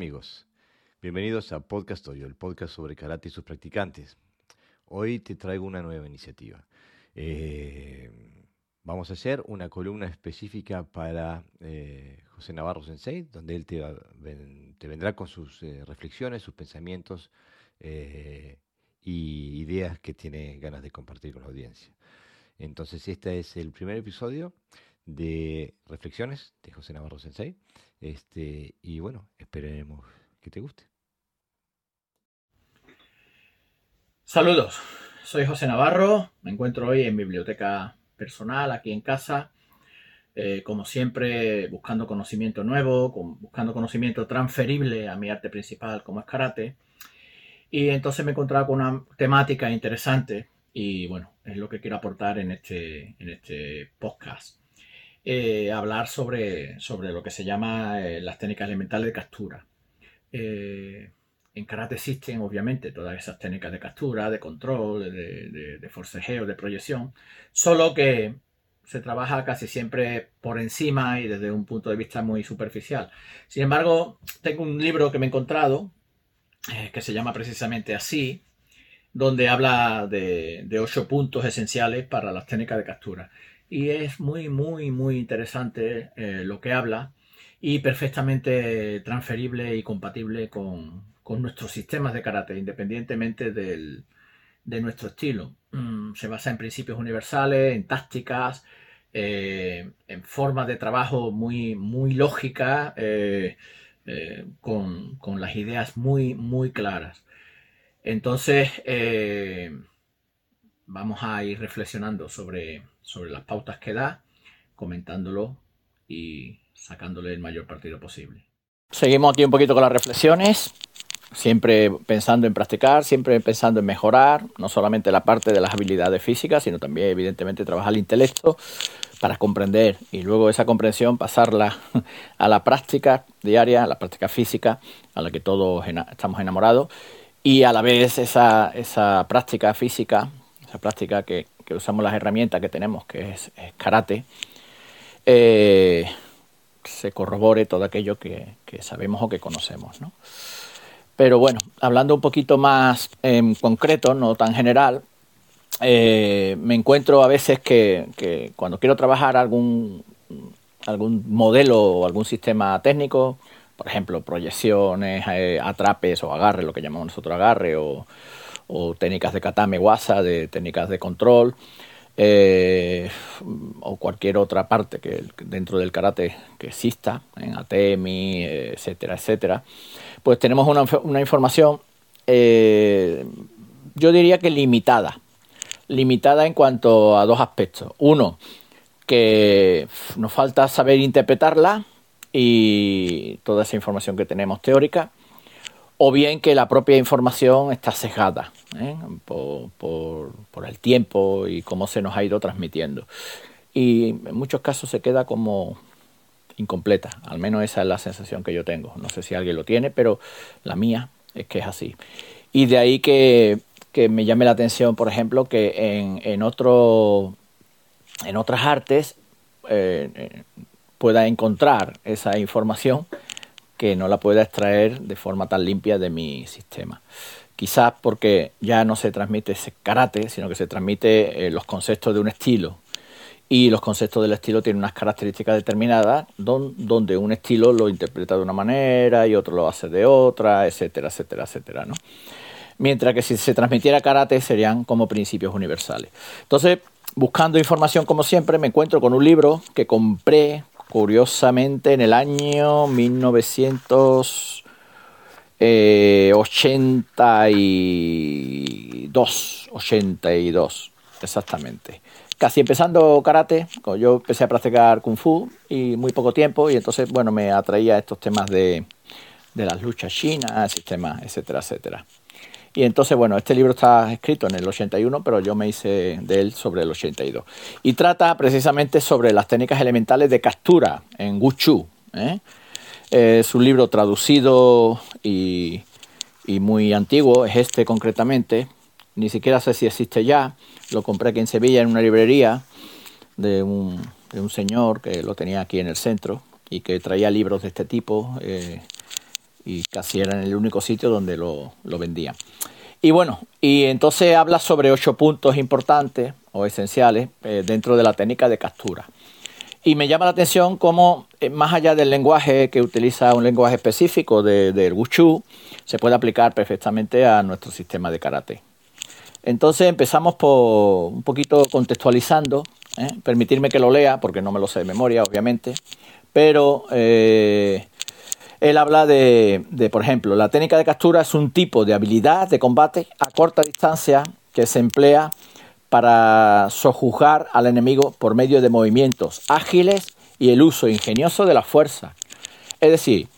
Amigos, bienvenidos a Podcast Oyo, el podcast sobre karate y sus practicantes. Hoy te traigo una nueva iniciativa. Eh, vamos a hacer una columna específica para eh, José Navarro Sensei, donde él te, vendrá con sus eh, reflexiones, sus pensamientos y ideas que tiene ganas de compartir con la audiencia. Entonces, este es el primer episodio de Reflexiones de José Navarro Sensei. Este, y bueno, esperemos que te guste. Saludos, soy José Navarro, me encuentro hoy en biblioteca personal, aquí en casa, eh, como siempre buscando conocimiento nuevo, buscando conocimiento transferible a mi arte principal como es karate. Y entonces me he encontrado con una temática interesante y bueno, es lo que quiero aportar en este, en este podcast. Eh, hablar sobre, sobre lo que se llama eh, las técnicas elementales de captura. Eh, en karate existen, obviamente, todas esas técnicas de captura, de control, de, forcejeo, de proyección, solo que se trabaja casi siempre por encima y desde un punto de vista muy superficial. Sin embargo, tengo un libro que me he encontrado que se llama precisamente así, donde habla de, de ocho puntos esenciales para las técnicas de captura y es muy, muy, muy interesante eh, lo que habla y perfectamente transferible y compatible con, nuestros sistemas de karate, independientemente del, de nuestro estilo. Mm, se basa en principios universales, en tácticas, eh, en formas de trabajo muy, muy lógicas, eh, con, con, las ideas muy, muy claras. Entonces, vamos a ir reflexionando sobre, sobre las pautas que da, comentándolo y sacándole el mayor partido posible. Seguimos aquí un poquito con las reflexiones, siempre pensando en practicar, siempre pensando en mejorar, no solamente la parte de las habilidades físicas, sino también evidentemente trabajar el intelecto para comprender y luego esa comprensión pasarla a la práctica diaria, a la práctica física, a la que todos estamos enamorados, y a la vez esa, esa práctica física esa práctica que, usamos las herramientas que tenemos, que es, karate, eh, se corrobore todo aquello que, sabemos o que conocemos. ¿no? Pero bueno, hablando un poquito más en concreto, no tan general, eh, me encuentro a veces que, cuando quiero trabajar algún, algún modelo o algún sistema técnico, por ejemplo, proyecciones, eh, atrapes o agarre, lo que llamamos nosotros agarre, o, o técnicas de katame wasa, de técnicas de control, eh, o cualquier otra parte que dentro del karate que exista, en Atemi, etcétera, etcétera, pues tenemos una, información, eh, yo diría que limitada, limitada en cuanto a dos aspectos. Uno, que nos falta saber interpretarla y toda esa información que tenemos teórica o bien que la propia información está sesgada ¿eh? por, el tiempo y cómo se nos ha ido transmitiendo. Y en muchos casos se queda como incompleta, al menos esa es la sensación que yo tengo. No sé si alguien lo tiene, pero la mía es que es así. Y de ahí que, me llame la atención, por ejemplo, que en, otro, otras artes eh, eh, pueda encontrar esa información que no la pueda extraer de forma tan limpia de mi sistema. Quizás porque ya no se transmite ese karate, sino que se transmite eh, los conceptos de un estilo. Y los conceptos del estilo tienen unas características determinadas, donde un estilo lo interpreta de una manera y otro lo hace de otra, etcétera, etcétera, etcétera, ¿no? Mientras que si se transmitiera karate serían como principios universales. Entonces, buscando información como siempre, me encuentro con un libro que compré curiosamente en el año 1982, 82, exactamente. Casi empezando karate, yo empecé a practicar kung fu y muy poco tiempo y entonces, bueno, me atraía estos temas de, de las luchas chinas, sistemas, etcétera, etcétera. Y entonces, bueno, este libro está escrito en el 81, pero yo me hice de él sobre el 82. Y trata precisamente sobre las técnicas elementales de captura en Wuchu. ¿eh? Es un libro traducido y, muy antiguo, es este concretamente. Ni siquiera sé si existe ya. Lo compré aquí en Sevilla en una librería de un, señor que lo tenía aquí en el centro y que traía libros de este tipo. Eh, y casi era el único sitio donde lo, vendían. Y bueno, y entonces habla sobre ocho puntos importantes o esenciales eh, dentro de la técnica de captura. Y me llama la atención cómo, eh, más allá del lenguaje que utiliza un lenguaje específico del de, Wushu, se puede aplicar perfectamente a nuestro sistema de karate. Entonces empezamos por un poquito contextualizando, ¿eh? permitirme que lo lea, porque no me lo sé de memoria, obviamente, pero eh, él habla de, de, por ejemplo, la técnica de captura es un tipo de habilidad de combate a corta distancia que se emplea para sojuzgar al enemigo por medio de movimientos ágiles y el uso ingenioso de la fuerza. Es decir,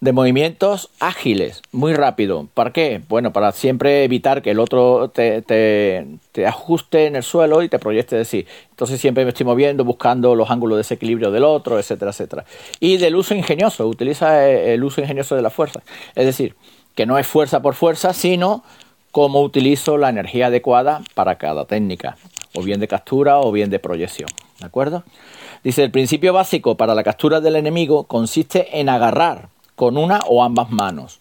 de movimientos ágiles, muy rápido. ¿Para qué? Bueno, para siempre evitar que el otro te, te, ajuste en el suelo y te proyecte de sí. Entonces siempre me estoy moviendo, buscando los ángulos de desequilibrio del otro, etcétera, etcétera. Y del uso ingenioso, utiliza el uso ingenioso de la fuerza. Es decir, que no es fuerza por fuerza, sino cómo utilizo la energía adecuada para cada técnica, o bien de captura o bien de proyección. ¿De acuerdo? Dice, el principio básico para la captura del enemigo consiste en agarrar con una o ambas manos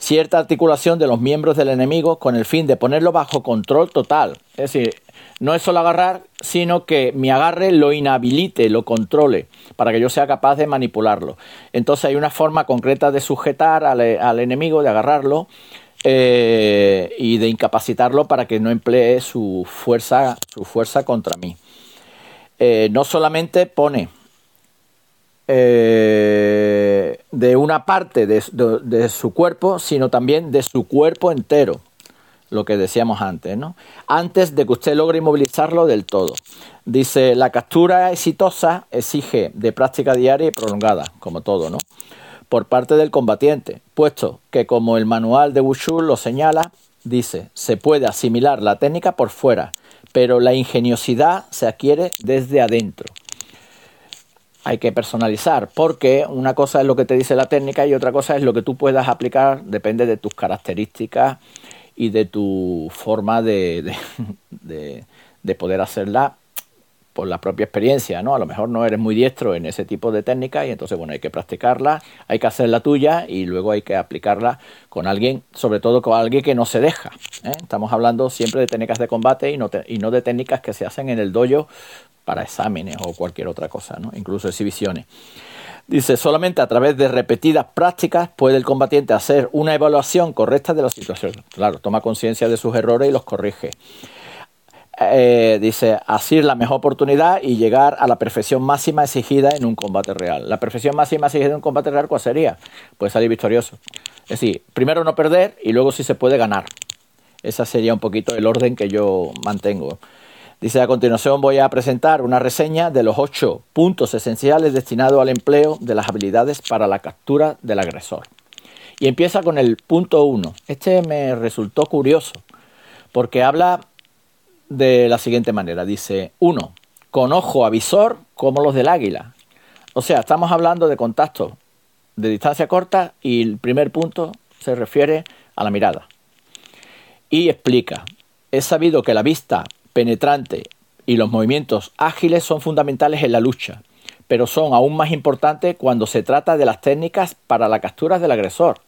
cierta articulación de los miembros del enemigo con el fin de ponerlo bajo control total. Es decir, no es solo agarrar, sino que mi agarre lo inhabilite, lo controle, para que yo sea capaz de manipularlo. Entonces hay una forma concreta de sujetar al, al enemigo, de agarrarlo, eh, y de incapacitarlo para que no emplee su fuerza, su fuerza contra mí. Eh, no solamente pone eh, de una parte de, de, su cuerpo, sino también de su cuerpo entero, lo que decíamos antes, ¿no? Antes de que usted logre inmovilizarlo del todo. Dice, la captura exitosa exige de práctica diaria y prolongada, como todo, ¿no? Por parte del combatiente, puesto que como el manual de Wushu lo señala, dice, se puede asimilar la técnica por fuera, pero la ingeniosidad se adquiere desde adentro. Hay que personalizar, porque una cosa es lo que te dice la técnica y otra cosa es lo que tú puedas aplicar, depende de tus características y de tu forma de, de, de poder hacerla por la propia experiencia, ¿no? A lo mejor no eres muy diestro en ese tipo de técnicas y entonces, bueno, hay que practicarla, hay que hacer la tuya y luego hay que aplicarla con alguien, sobre todo con alguien que no se deja. ¿eh? Estamos hablando siempre de técnicas de combate y no, y no de técnicas que se hacen en el dojo para exámenes o cualquier otra cosa, ¿no? Incluso exhibiciones. Dice, solamente a través de repetidas prácticas puede el combatiente hacer una evaluación correcta de la situación. Claro, toma conciencia de sus errores y los corrige. Eh, dice, así es la mejor oportunidad y llegar a la perfección máxima exigida en un combate real. La perfección máxima exigida en un combate real, ¿cuál sería? Pues salir victorioso. Es decir, primero no perder y luego si se puede ganar. Ese sería un poquito el orden que yo mantengo. Dice, a continuación voy a presentar una reseña de los ocho puntos esenciales destinados al empleo de las habilidades para la captura del agresor. Y empieza con el punto uno. Este me resultó curioso porque habla de la siguiente manera. Dice, uno, con ojo avisor como los del águila. O sea, estamos hablando de contacto de distancia corta y el primer punto se refiere a la mirada. Y explica, es sabido que la vista penetrante y los movimientos ágiles son fundamentales en la lucha, pero son aún más importantes cuando se trata de las técnicas para la captura del agresor.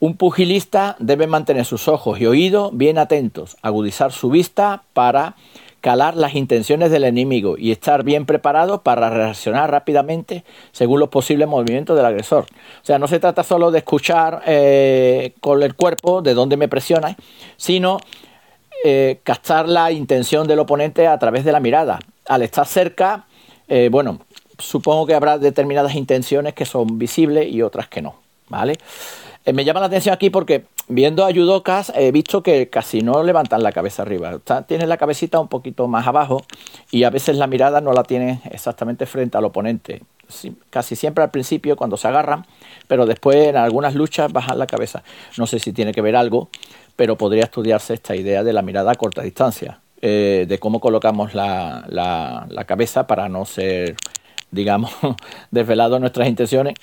Un pugilista debe mantener sus ojos y oídos bien atentos, agudizar su vista para calar las intenciones del enemigo y estar bien preparado para reaccionar rápidamente según los posibles movimientos del agresor. O sea, no se trata solo de escuchar eh, con el cuerpo de dónde me presiona, sino eh, captar la intención del oponente a través de la mirada. Al estar cerca, eh, bueno, supongo que habrá determinadas intenciones que son visibles y otras que no, ¿vale? Eh, me llama la atención aquí porque viendo a Yudokas he visto que casi no levantan la cabeza arriba. tienen la cabecita un poquito más abajo y a veces la mirada no la tienen exactamente frente al oponente. casi siempre al principio cuando se agarran, pero después en algunas luchas bajan la cabeza. No sé si tiene que ver algo, pero podría estudiarse esta idea de la mirada a corta distancia, eh, de cómo colocamos la, la cabeza para no ser, digamos, desvelado nuestras intenciones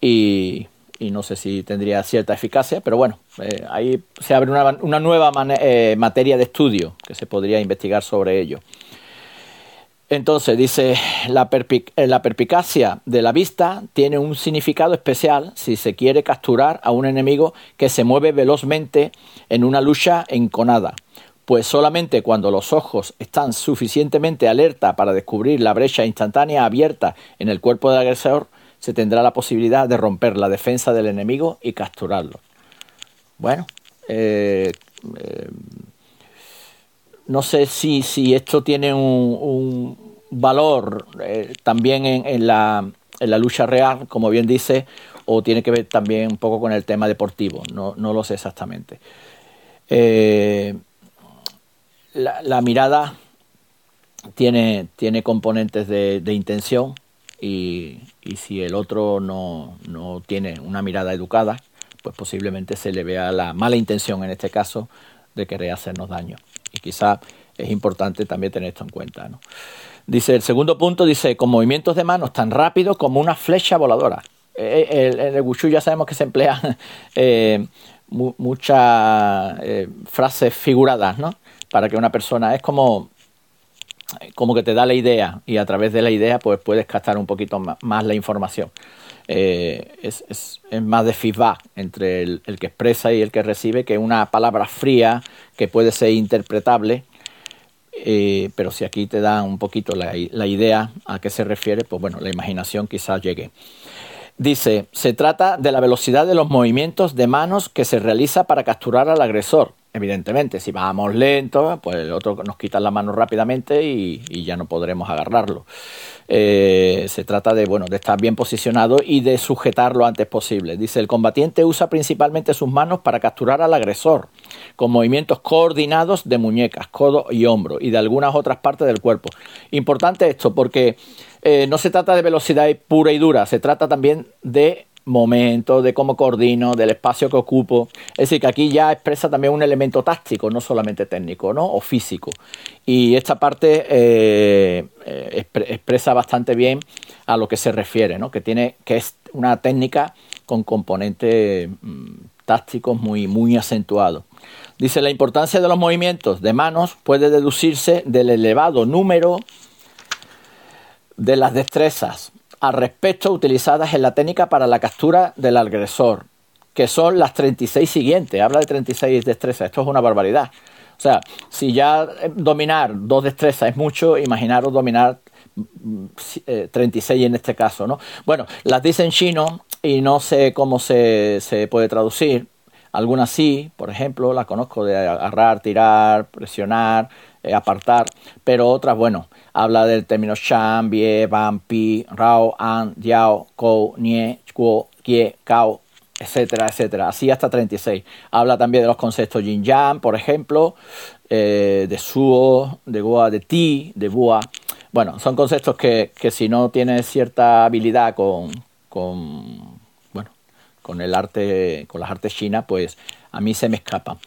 y y no sé si tendría cierta eficacia, pero bueno, eh, ahí se abre una, nueva eh, materia de estudio que se podría investigar sobre ello. Entonces dice, la, eh, la, de la vista tiene un significado especial si se quiere capturar a un enemigo que se mueve velozmente en una lucha enconada, pues solamente cuando los ojos están suficientemente alerta para descubrir la brecha instantánea abierta en el cuerpo del agresor, se tendrá la posibilidad de romper la defensa del enemigo y capturarlo. Bueno, eh, eh, no sé si, si esto tiene un, valor eh, también en, la, en, la, lucha real, como bien dice, o tiene que ver también un poco con el tema deportivo, no, no lo sé exactamente. La, mirada tiene, tiene componentes de, intención y, si el otro no, no tiene una mirada educada, pues posiblemente se le vea la mala intención en este caso de querer hacernos daño. Y quizá es importante también tener esto en cuenta. Dice, el segundo punto dice, con movimientos de manos tan rápidos como una flecha voladora. Eh, eh, en el, el, ya sabemos que se emplean eh, muchas frases figuradas, ¿no? Para que una persona es como como que te da la idea y a través de la idea pues puedes captar un poquito más la información. Eh, es, más de feedback entre el, que expresa y el que recibe que una palabra fría que puede ser interpretable, eh, pero si aquí te da un poquito la, la, idea a qué se refiere, pues bueno, la imaginación quizás llegue. Dice, se trata de la velocidad de los movimientos de manos que se realiza para capturar al agresor. Evidentemente, si vamos lento, pues el otro nos quita la mano rápidamente y, ya no podremos agarrarlo. Eh, se trata de, bueno, de estar bien posicionado y de sujetar lo antes posible. Dice, el combatiente usa principalmente sus manos para capturar al agresor, con movimientos coordinados de muñecas, codo y hombro, y de algunas otras partes del cuerpo. Importante esto porque eh, no se trata de velocidad pura y dura, se trata también de momento, de cómo coordino, del espacio que ocupo. Es decir, que aquí ya expresa también un elemento táctico, no solamente técnico, ¿no? O físico. Y esta parte eh, eh, expresa bastante bien a lo que se refiere, ¿no? Que tiene, que es una técnica con componentes mm, tácticos muy, muy acentuados. Dice, la importancia de los movimientos de manos puede deducirse del elevado número de las destrezas al respecto utilizadas en la técnica para la captura del agresor, que son las 36 siguientes. Habla de 36 destrezas, esto es una barbaridad. O sea, si ya eh, dominar dos destrezas es mucho, imaginaros dominar 36 mm, eh, en este caso, ¿no? Bueno, las dice en chino y no sé cómo se, se puede traducir. Algunas sí, por ejemplo, las conozco de agarrar, tirar, presionar, eh, apartar, pero otras, bueno, habla del término Shan, Bie, Ban, Pi, Rao, An, Yao, Kou, Nie, Kuo, Kie, Kao, etcétera, etcétera. Así hasta 36. Habla también de los conceptos Yin Yang, por ejemplo, eh, de Suo, de Gua, de Ti, de Bua. Bueno, son conceptos que, que si no tienes cierta habilidad con, con, con el arte, con las artes chinas, pues a mí se me escapan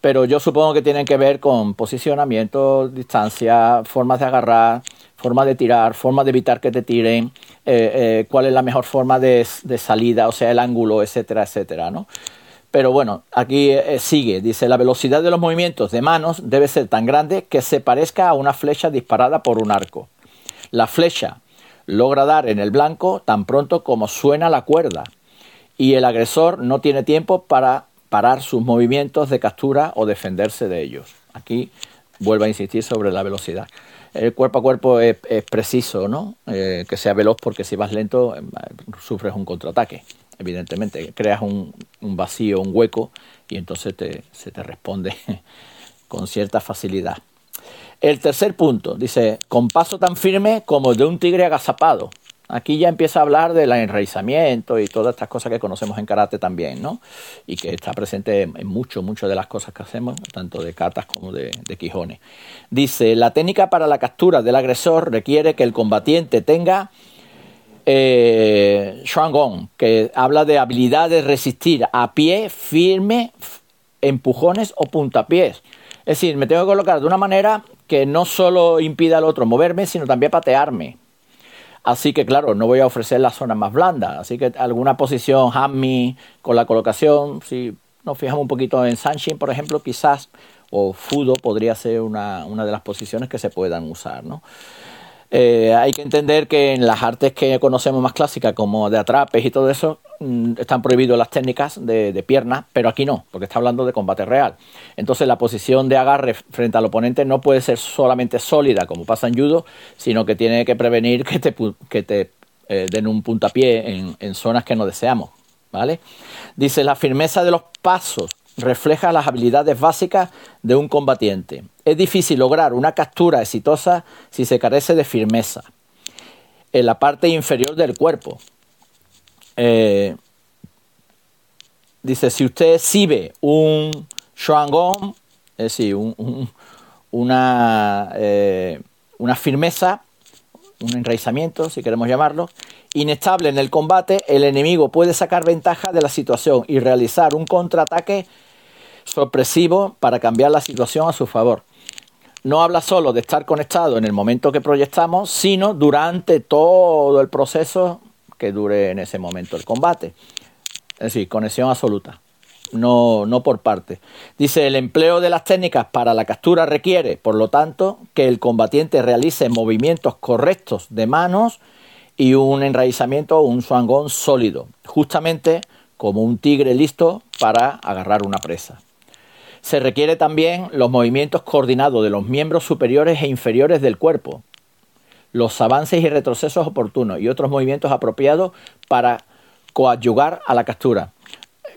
pero yo supongo que tienen que ver con posicionamiento, distancia, formas de agarrar, formas de tirar, formas de evitar que te tiren, eh, eh, cuál es la mejor forma de, salida, o sea, el ángulo, etcétera, etcétera, ¿no? Pero bueno, aquí eh, sigue, dice, la velocidad de los movimientos de manos debe ser tan grande que se parezca a una flecha disparada por un arco. La flecha logra dar en el blanco tan pronto como suena la cuerda y el agresor no tiene tiempo para parar sus movimientos de captura o defenderse de ellos. Aquí vuelvo a insistir sobre la velocidad. El cuerpo a cuerpo es, preciso, ¿no? Eh, que sea veloz porque si vas lento eh, sufres un contraataque, evidentemente. Creas un, vacío, un hueco y entonces se te responde con cierta facilidad. El tercer punto dice, con paso tan firme como el de un tigre agazapado. Aquí ya empieza a hablar del enraizamiento y todas estas cosas que conocemos en karate también, ¿no? Y que está presente en mucho, mucho de las cosas que hacemos, tanto de katas como de, de quijones. Dice, la técnica para la captura del agresor requiere que el combatiente tenga eh, Shuangong, que habla de habilidad de resistir a pie firme, empujones o puntapiés. Es decir, me tengo que colocar de una manera que no solo impida al otro moverme, sino también patearme. Así que claro, no voy a ofrecer la zona más blanda. Así que alguna posición hammy con la colocación, si nos fijamos un poquito en Sanshin, por ejemplo, quizás, o Fudo podría ser una, una de las posiciones que se puedan usar. ¿no? Eh, hay que entender que en las artes que conocemos más clásicas, como de atrapes y todo eso, están prohibidas las técnicas de, de piernas, pero aquí no, porque está hablando de combate real. Entonces la posición de agarre frente al oponente no puede ser solamente sólida, como pasa en judo, sino que tiene que prevenir que te, que te eh, den un puntapié en, en zonas que no deseamos. ¿vale? Dice, la firmeza de los pasos refleja las habilidades básicas de un combatiente. Es difícil lograr una captura exitosa si se carece de firmeza en la parte inferior del cuerpo. Eh, dice, si usted exhibe un shuangong, es decir, una, eh, una firmeza, un enraizamiento, si queremos llamarlo, inestable en el combate, el enemigo puede sacar ventaja de la situación y realizar un contraataque sorpresivo para cambiar la situación a su favor. No habla solo de estar conectado en el momento que proyectamos, sino durante todo el proceso que dure en ese momento el combate. Es decir, conexión absoluta, no, no por parte. Dice, el empleo de las técnicas para la captura requiere, por lo tanto, que el combatiente realice movimientos correctos de manos y un enraizamiento o un swangón sólido, justamente como un tigre listo para agarrar una presa. Se requiere también los movimientos coordinados de los miembros superiores e inferiores del cuerpo, los avances y retrocesos oportunos y otros movimientos apropiados para coadyugar a la captura.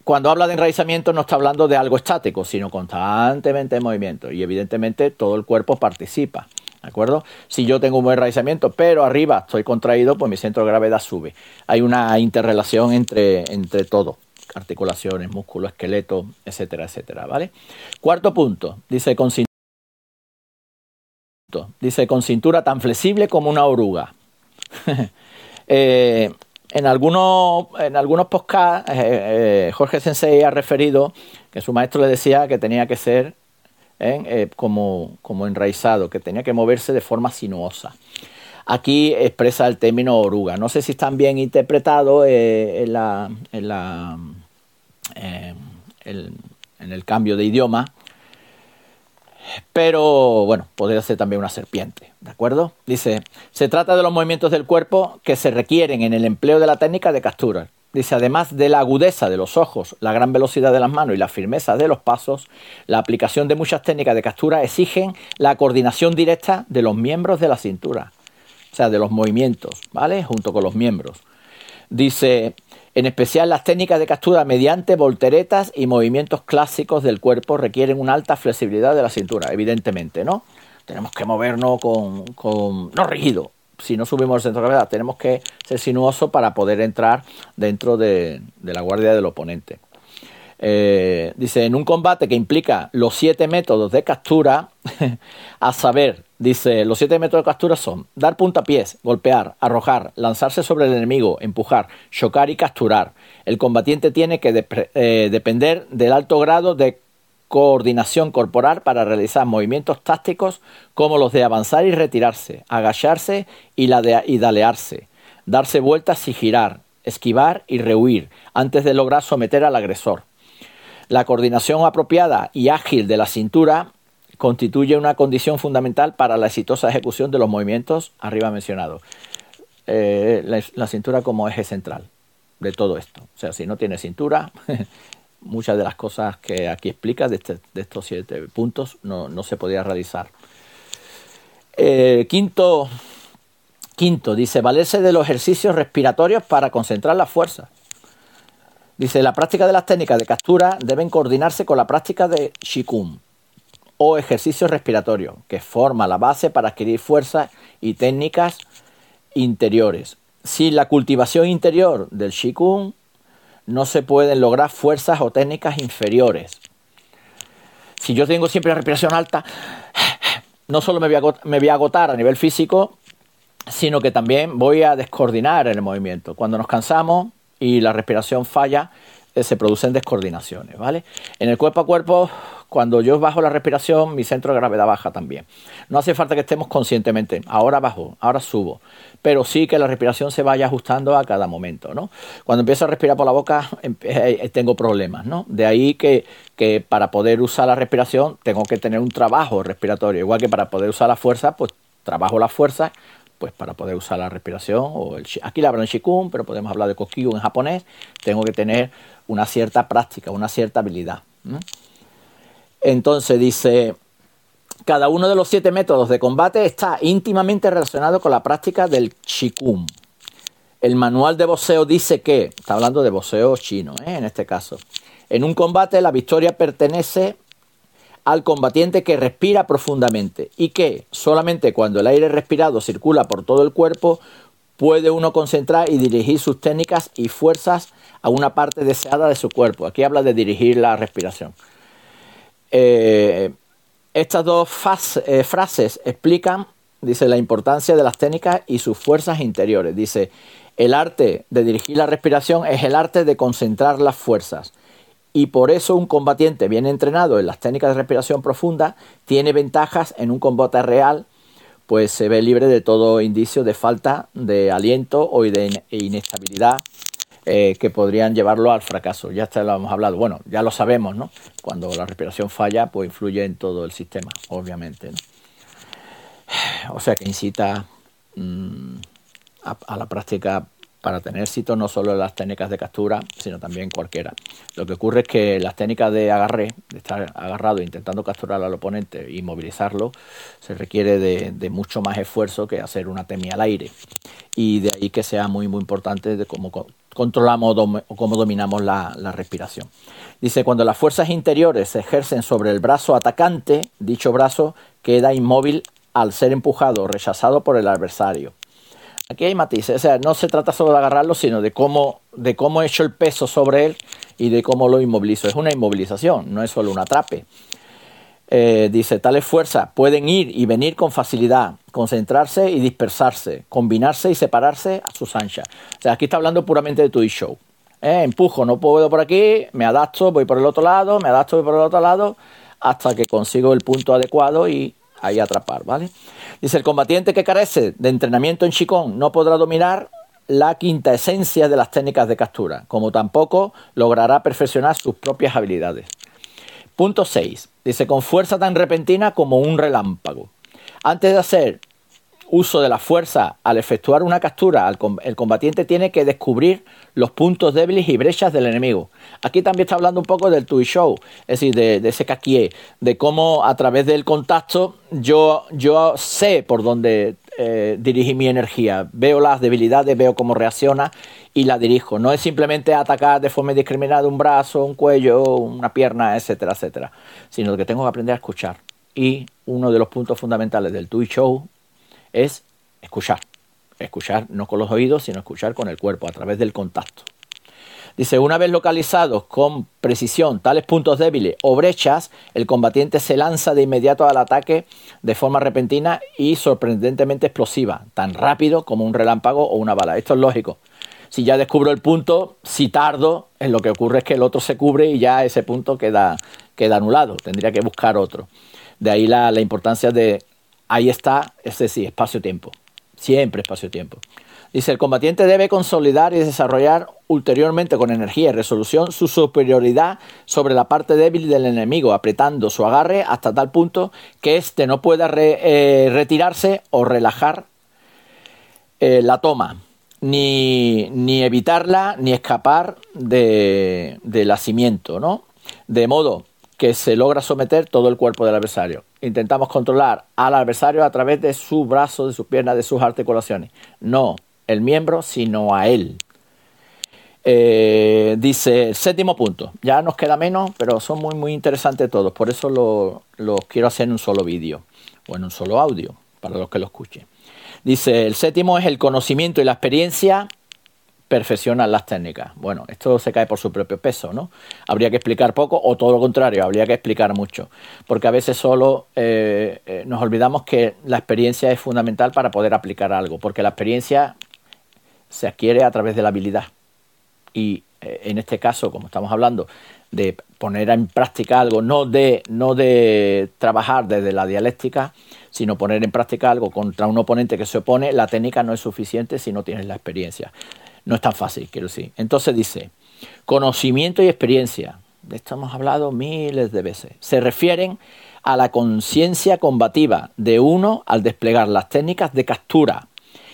Cuando habla de enraizamiento no está hablando de algo estático, sino constantemente en movimiento y evidentemente todo el cuerpo participa. ¿De acuerdo? Si yo tengo un buen enraizamiento, pero arriba estoy contraído, pues mi centro de gravedad sube. Hay una interrelación entre, entre todo articulaciones, músculo, esqueleto, etcétera, etcétera, ¿vale? Cuarto punto, dice con dice con cintura tan flexible como una oruga. Eh, en algunos, en algunos podcasts, eh, eh, Jorge Sensei ha referido que su maestro le decía que tenía que ser como, como enraizado, que tenía que moverse de forma sinuosa. Aquí expresa el término oruga. No sé si están bien interpretados en la, en la en el cambio de idioma. Pero bueno, podría ser también una serpiente, ¿de acuerdo? Dice, se trata de los movimientos del cuerpo que se requieren en el empleo de la técnica de captura. Dice, además de la agudeza de los ojos, la gran velocidad de las manos y la firmeza de los pasos, la aplicación de muchas técnicas de captura exigen la coordinación directa de los miembros de la cintura, o sea, de los movimientos, ¿vale? Junto con los miembros. Dice, en especial las técnicas de captura mediante volteretas y movimientos clásicos del cuerpo requieren una alta flexibilidad de la cintura, evidentemente, ¿no? Tenemos que movernos con, con no rígido, si no subimos el centro de gravedad, tenemos que ser sinuoso para poder entrar dentro de, de la guardia del oponente. Eh, dice, en un combate que implica los siete métodos de captura, a saber, dice, los siete métodos de captura son dar puntapiés, golpear, arrojar, lanzarse sobre el enemigo, empujar, chocar y capturar. El combatiente tiene que eh, depender del alto grado de coordinación corporal para realizar movimientos tácticos como los de avanzar y retirarse, agacharse y, la de, y dalearse, darse vueltas y girar, esquivar y rehuir, antes de lograr someter al agresor. La coordinación apropiada y ágil de la cintura constituye una condición fundamental para la exitosa ejecución de los movimientos arriba mencionados. Eh, la, cintura como eje central de todo esto. O sea, si no tiene cintura, muchas de las cosas que aquí explica de, este, estos siete puntos no, se podía realizar. Eh, quinto, quinto, dice, valerse de los ejercicios respiratorios para concentrar la fuerza. Dice, la práctica de las técnicas de captura deben coordinarse con la práctica de Shikun o ejercicio respiratorio, que forma la base para adquirir fuerza y técnicas interiores. Sin la cultivación interior del Shikun, no se pueden lograr fuerzas o técnicas inferiores. Si yo tengo siempre respiración alta, no solo me voy a agotar a nivel físico, sino que también voy a descoordinar el movimiento. Cuando nos cansamos, y la respiración falla, eh, se producen descoordinaciones, ¿vale? En el cuerpo a cuerpo, cuando yo bajo la respiración, mi centro de gravedad baja también. No hace falta que estemos conscientemente, ahora bajo, ahora subo, pero sí que la respiración se vaya ajustando a cada momento, ¿no? Cuando empiezo a respirar por la boca, eh, tengo problemas, ¿no? De ahí que, que para poder usar la respiración tengo que tener un trabajo respiratorio, igual que para poder usar la fuerza, pues trabajo la fuerza pues para poder usar la respiración, o el, aquí le hablan Shikun, pero podemos hablar de Kokyu en japonés, tengo que tener una cierta práctica, una cierta habilidad. Entonces dice, cada uno de los siete métodos de combate está íntimamente relacionado con la práctica del Shikun. El manual de boxeo dice que, está hablando de boxeo chino ¿eh? en este caso, en un combate la victoria pertenece al combatiente que respira profundamente y que solamente cuando el aire respirado circula por todo el cuerpo puede uno concentrar y dirigir sus técnicas y fuerzas a una parte deseada de su cuerpo. Aquí habla de dirigir la respiración. Eh, estas dos eh, frases explican, dice, la importancia de las técnicas y sus fuerzas interiores. Dice, el arte de dirigir la respiración es el arte de concentrar las fuerzas y por eso un combatiente bien entrenado en las técnicas de respiración profunda tiene ventajas en un combate real, pues se ve libre de todo indicio de falta de aliento o de inestabilidad eh, que podrían llevarlo al fracaso. Ya lo hemos hablado, bueno, ya lo sabemos, ¿no? Cuando la respiración falla, pues influye en todo el sistema, obviamente. O sea que incita mm, a la práctica para tener éxito no solo en las técnicas de captura, sino también cualquiera. Lo que ocurre es que las técnicas de agarre, de estar agarrado intentando capturar al oponente y movilizarlo, se requiere de, mucho más esfuerzo que hacer una temia al aire. Y de ahí que sea muy, muy importante de cómo controlamos o cómo dominamos la, la respiración. Dice, cuando las fuerzas interiores se ejercen sobre el brazo atacante, dicho brazo queda inmóvil al ser empujado o rechazado por el adversario. Aquí hay matices, o sea, no se trata solo de agarrarlo, sino de cómo, de cómo he hecho el peso sobre él y de cómo lo inmovilizo. Es una inmovilización, no es solo un atrape. Eh, dice, tales fuerzas pueden ir y venir con facilidad, concentrarse y dispersarse, combinarse y separarse a sus anchas. O sea, aquí está hablando puramente de tu show. Eh, empujo, no puedo por aquí, me adapto, voy por el otro lado, me adapto, voy por el otro lado, hasta que consigo el punto adecuado y ahí atrapar, ¿vale? Dice, el combatiente que carece de entrenamiento en Shikon no podrá dominar la quinta esencia de las técnicas de captura, como tampoco logrará perfeccionar sus propias habilidades. Punto 6. Dice, con fuerza tan repentina como un relámpago. Antes de hacer uso de la fuerza al efectuar una captura, el combatiente tiene que descubrir los puntos débiles y brechas del enemigo. Aquí también está hablando un poco del Tui Show, es decir, de, ese de cómo a través del contacto yo, yo sé por dónde eh, mi energía, veo las debilidades, veo cómo reacciona y la dirijo. No es simplemente atacar de forma indiscriminada un brazo, un cuello, una pierna, etcétera, etcétera, sino que tengo que aprender a escuchar. Y uno de los puntos fundamentales del Tui Show es escuchar. Escuchar no con los oídos, sino escuchar con el cuerpo, a través del contacto. Dice, una vez localizados con precisión tales puntos débiles o brechas, el combatiente se lanza de inmediato al ataque de forma repentina y sorprendentemente explosiva, tan rápido como un relámpago o una bala. Esto es lógico. Si ya descubro el punto, si tardo, en lo que ocurre es que el otro se cubre y ya ese punto queda, queda anulado. Tendría que buscar otro. De ahí la, la importancia de ahí está, es decir, espacio-tiempo. Siempre espacio-tiempo. Dice, el combatiente debe consolidar y desarrollar ulteriormente con energía y resolución su superioridad sobre la parte débil del enemigo, apretando su agarre hasta tal punto que éste no pueda eh, retirarse o relajar eh, la toma, ni, ni, evitarla, ni escapar de, del asimiento, ¿no? De modo que se logra someter todo el cuerpo del adversario. Intentamos controlar al adversario a través de su brazo, de sus piernas, de sus articulaciones. No el miembro, sino a él. Eh, dice, séptimo punto, ya nos queda menos, pero son muy, muy interesantes todos, por eso los lo quiero hacer en un solo vídeo o en un solo audio, para los que lo escuchen. Dice, el séptimo es el conocimiento y la experiencia perfeccionan las técnicas. Bueno, esto se cae por su propio peso, ¿no? Habría que explicar poco o todo lo contrario, habría que explicar mucho, porque a veces solo eh, eh, nos olvidamos que la experiencia es fundamental para poder aplicar algo, porque la experiencia se adquiere a través de la habilidad. Y eh, en este caso, como estamos hablando, de poner en práctica algo, no de, no de trabajar desde la dialéctica, sino poner en práctica algo contra un oponente que se opone, la técnica no es suficiente si no tienes la experiencia. No es tan fácil, quiero decir. Entonces dice, conocimiento y experiencia, de esto hemos hablado miles de veces, se refieren a la conciencia combativa de uno al desplegar las técnicas de captura,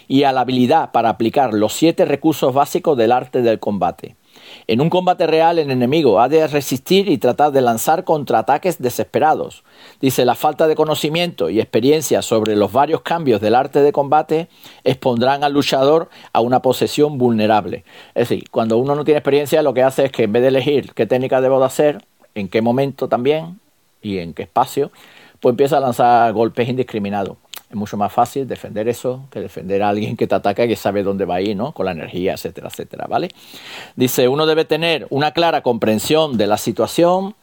y a la habilidad para aplicar los siete recursos básicos del arte del combate. En un combate real, el enemigo ha de resistir y tratar de lanzar contraataques desesperados. Dice, la falta de conocimiento y experiencia sobre los varios cambios del arte de combate expondrán al luchador a una posesión vulnerable. Es decir, cuando uno no tiene experiencia, lo que hace es que en vez de elegir qué técnica debo de hacer, en qué momento también y en qué espacio, pues empieza a lanzar golpes indiscriminados. Es mucho más fácil defender eso que defender a alguien que te ataca y que sabe dónde va a ir, ¿no? Con la energía, etcétera, etcétera, ¿vale? Dice, uno debe tener una clara comprensión de la situación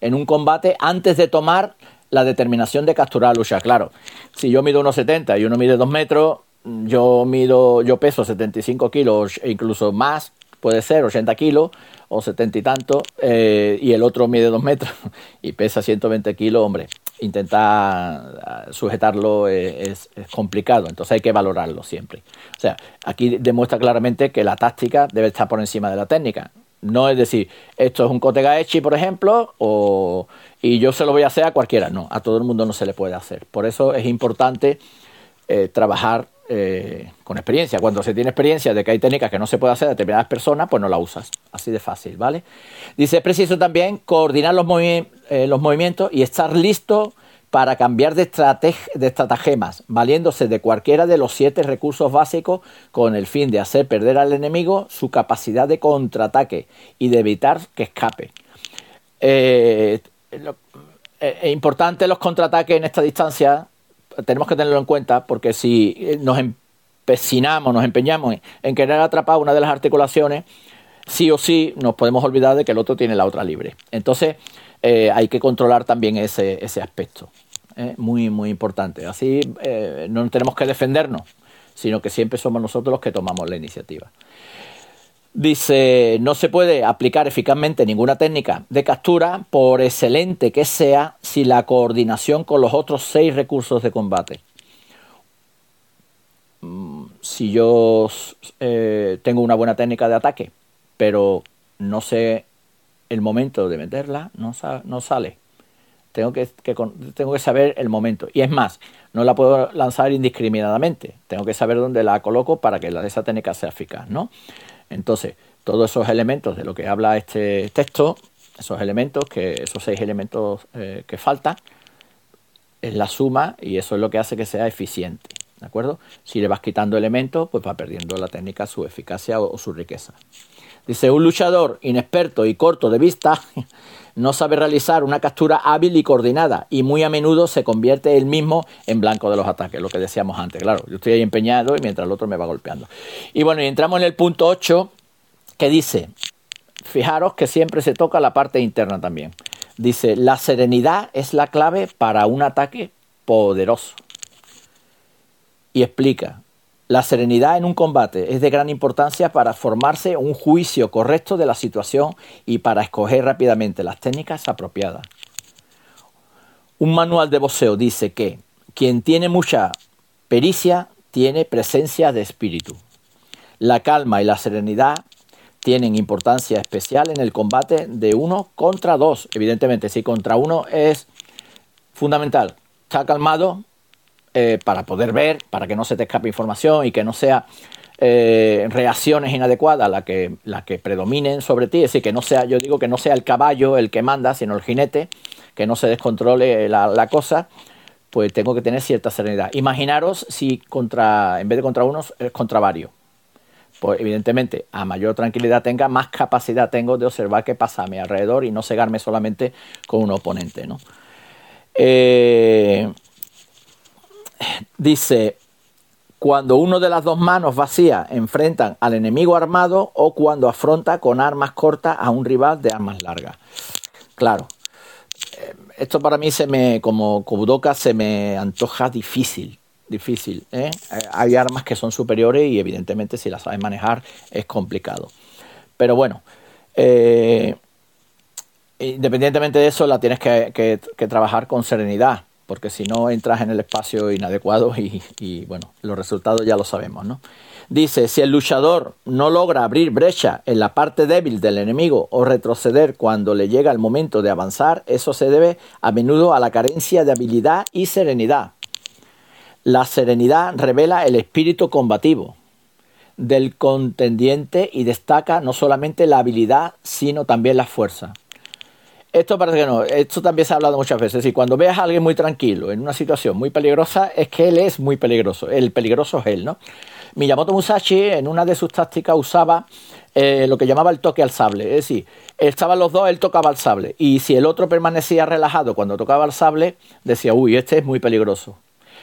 en un combate antes de tomar la determinación de capturar a lucha. Claro, si yo mido 1,70 y uno mide 2 metros, yo mido, yo peso 75 kilos e incluso más, puede ser 80 kilos o 70 y tanto, eh, y el otro mide 2 metros y pesa 120 kilos, hombre, intentar ah, sujetarlo es, complicado, entonces hay que valorarlo siempre. O sea, aquí demuestra claramente que la táctica debe estar por encima de la técnica. No es decir, esto es un Kotegaechi, por ejemplo, o, y yo se lo voy a hacer a cualquiera. No, a todo el mundo no se le puede hacer. Por eso es importante eh, trabajar eh, con experiencia. Cuando se tiene experiencia de que hay técnicas que no se puede hacer a determinadas personas, pues no la usas. Así de fácil, ¿vale? Dice, es preciso también coordinar los, eh, movimientos y estar listo para cambiar de, estratagemas, valiéndose de cualquiera de los siete recursos básicos con el fin de hacer perder al enemigo su capacidad de contraataque y de evitar que escape. Eh, es importante los contraataques en esta distancia tenemos que tenerlo en cuenta porque si eh, nos empecinamos, nos empeñamos en, querer atrapar una de las articulaciones, sí o sí nos podemos olvidar de que el otro tiene la otra libre. Entonces eh, hay que controlar también ese, aspecto. ¿eh? muy, muy importante. Así no tenemos que defendernos, sino que siempre somos nosotros los que tomamos la iniciativa. Dice, no se puede aplicar eficazmente ninguna técnica de captura, por excelente que sea, si la coordinación con los otros seis recursos de combate. Mm, si yo eh, tengo una buena técnica de ataque, pero no sé el momento de meterla, no, no sale. Tengo que, tengo que saber el momento. Y es más, no la puedo lanzar indiscriminadamente. Tengo que saber dónde la coloco para que la, esa técnica sea eficaz, ¿no? Entonces, todos esos elementos de lo que habla este texto, esos elementos, que, esos seis elementos eh, que faltan, es la suma y eso es lo que hace que sea eficiente. ¿De acuerdo? Si le vas quitando elementos, pues va perdiendo la técnica su eficacia o, su riqueza. Dice, un luchador inexperto y corto de vista no sabe realizar una captura hábil y coordinada y muy a menudo se convierte él mismo en blanco de los ataques, lo que decíamos antes. Claro, yo estoy ahí empeñado y mientras el otro me va golpeando. Y bueno, y entramos en el punto 8, que dice, fijaros que siempre se toca la parte interna también. Dice, la serenidad es la clave para un ataque poderoso. Y explica, la serenidad en un combate es de gran importancia para formarse un juicio correcto de la situación y para escoger rápidamente las técnicas apropiadas. Un manual de boxeo dice que quien tiene mucha pericia tiene presencia de espíritu. La calma y la serenidad tienen importancia especial en el combate de uno contra dos. Evidentemente, si contra uno es fundamental, está calmado eh, para poder ver, para que no se te escape información y que no sea eh, reacciones inadecuadas las que, la que predominen sobre ti. Es decir, que no sea, yo digo que no sea el caballo el que manda, sino el jinete, que no se descontrole la, la cosa pues tengo que tener cierta serenidad. Imaginaros si contra, en vez de contra uno, es contra varios pues evidentemente a mayor tranquilidad tenga, más capacidad tengo de observar qué pasa a mi alrededor y no cegarme solamente con un oponente. ¿no? Eh, dice, cuando uno de las dos manos vacías enfrentan al enemigo armado o cuando afronta con armas cortas a un rival de armas largas. Claro, eh, esto para mí se me, como Kubudoka, se me antoja difícil, difícil. ¿eh? Eh, hay armas que son superiores y evidentemente si las sabes manejar es complicado. Pero bueno, independientemente de eso, la tienes que, trabajar con serenidad, porque si no entras en el espacio inadecuado y, bueno, los resultados ya lo sabemos, ¿no? Dice, si el luchador no logra abrir brecha en la parte débil del enemigo o retroceder cuando le llega el momento de avanzar, eso se debe a menudo a la carencia de habilidad y serenidad. La serenidad revela el espíritu combativo del contendiente y destaca no solamente la habilidad, sino también la fuerza. Esto parece que no, esto también se ha hablado muchas veces. Y cuando veas a alguien muy tranquilo en una situación muy peligrosa, es que él es muy peligroso. El peligroso es él, ¿no? Miyamoto Musashi en una de sus tácticas usaba eh, lo que llamaba el toque al sable. Es decir, estaban los dos, él tocaba el sable. Y si el otro permanecía relajado cuando tocaba el sable, decía, uy, este es muy peligroso.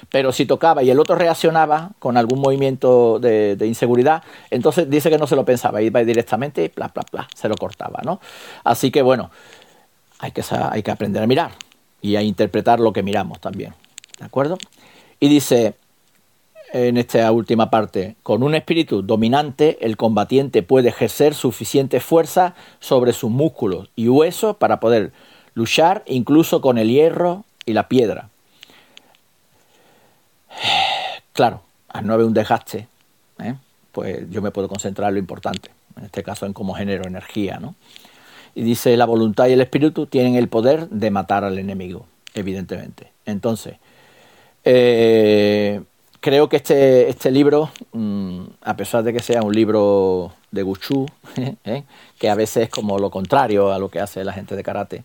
Pero si tocaba y el otro reaccionaba con algún movimiento de, inseguridad, entonces dice que no se lo pensaba, iba directamente y bla, bla, bla, se lo cortaba, ¿no? Así que bueno, hay que, hay que aprender a mirar y a interpretar lo que miramos también, ¿de acuerdo? Y dice, en esta última parte, con un espíritu dominante, el combatiente puede ejercer suficiente fuerza sobre sus músculos y huesos para poder luchar incluso con el hierro y la piedra. Claro, al no haber un desgaste, ¿eh? pues yo me puedo concentrar en lo importante, en este caso en cómo genero energía. ¿no? Y dice, la voluntad y el espíritu tienen el poder de matar al enemigo, evidentemente. Entonces, eh, creo que este, este libro, mm, a pesar de que sea un libro de Guchu, ¿eh? que a veces es como lo contrario a lo que hace la gente de karate,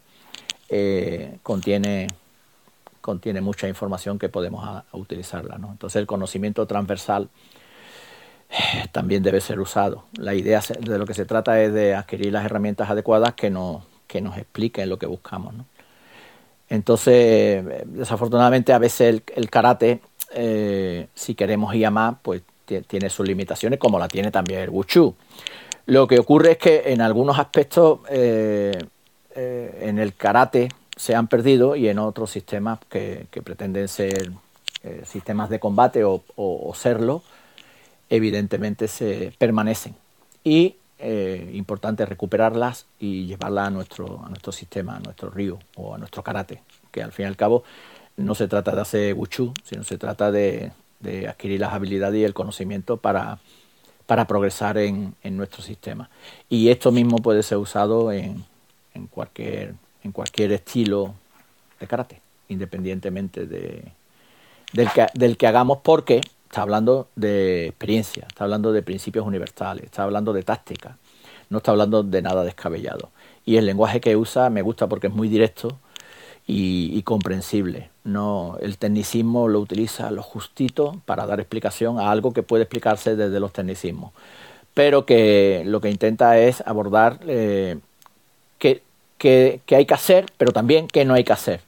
eh, contiene, contiene mucha información que podemos utilizarla. ¿no? Entonces el conocimiento transversal también debe ser usado. La idea de lo que se trata es de adquirir las herramientas adecuadas que nos, que nos expliquen lo que buscamos. Entonces, desafortunadamente a veces el, karate eh, si queremos ir a más, pues tiene sus limitaciones, como la tiene también el Wushu. Lo que ocurre es que en algunos aspectos eh, eh, en el karate se han perdido y en otros sistemas que, pretenden ser sistemas de combate o, serlo, evidentemente se permanecen. Y importante recuperarlas y llevarlas a nuestro, a nuestro sistema, a nuestro río o a nuestro karate, que al fin y al cabo no se trata de hacer wuchu, sino se trata de, adquirir las habilidades y el conocimiento para, para progresar en, en, nuestro sistema. Y esto mismo puede ser usado en, en, cualquier, en cualquier estilo de karate, independientemente de, del, que, del que hagamos, porque está hablando de experiencia, está hablando de principios universales, está hablando de táctica, no está hablando de nada descabellado. Y el lenguaje que usa me gusta porque es muy directo y, comprensible. No, el tecnicismo lo utiliza lo justito para dar explicación a algo que puede explicarse desde los tecnicismos, pero que lo que intenta es abordar eh, qué, hay que hacer, pero también qué no hay que hacer.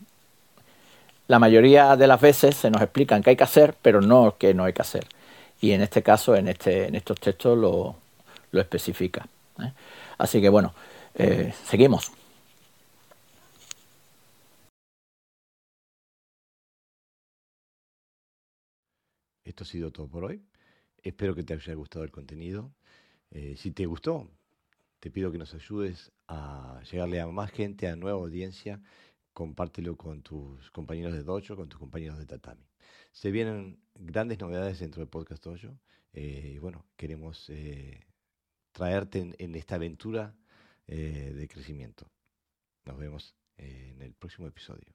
La mayoría de las veces se nos explican qué hay que hacer, pero no qué no hay que hacer. Y en este caso, en, este, en estos textos lo, lo especifica. ¿eh? Así que bueno, eh, seguimos. Esto ha sido todo por hoy. Espero que te haya gustado el contenido. Eh, si te gustó, te pido que nos ayudes a llegarle a más gente, a nueva audiencia. Compártelo con tus compañeros de Dojo, con tus compañeros de Tatami. Se vienen grandes novedades dentro del Podcast Dojo. Eh, y bueno, queremos eh, traerte en, esta aventura de crecimiento. Nos vemos en el próximo episodio.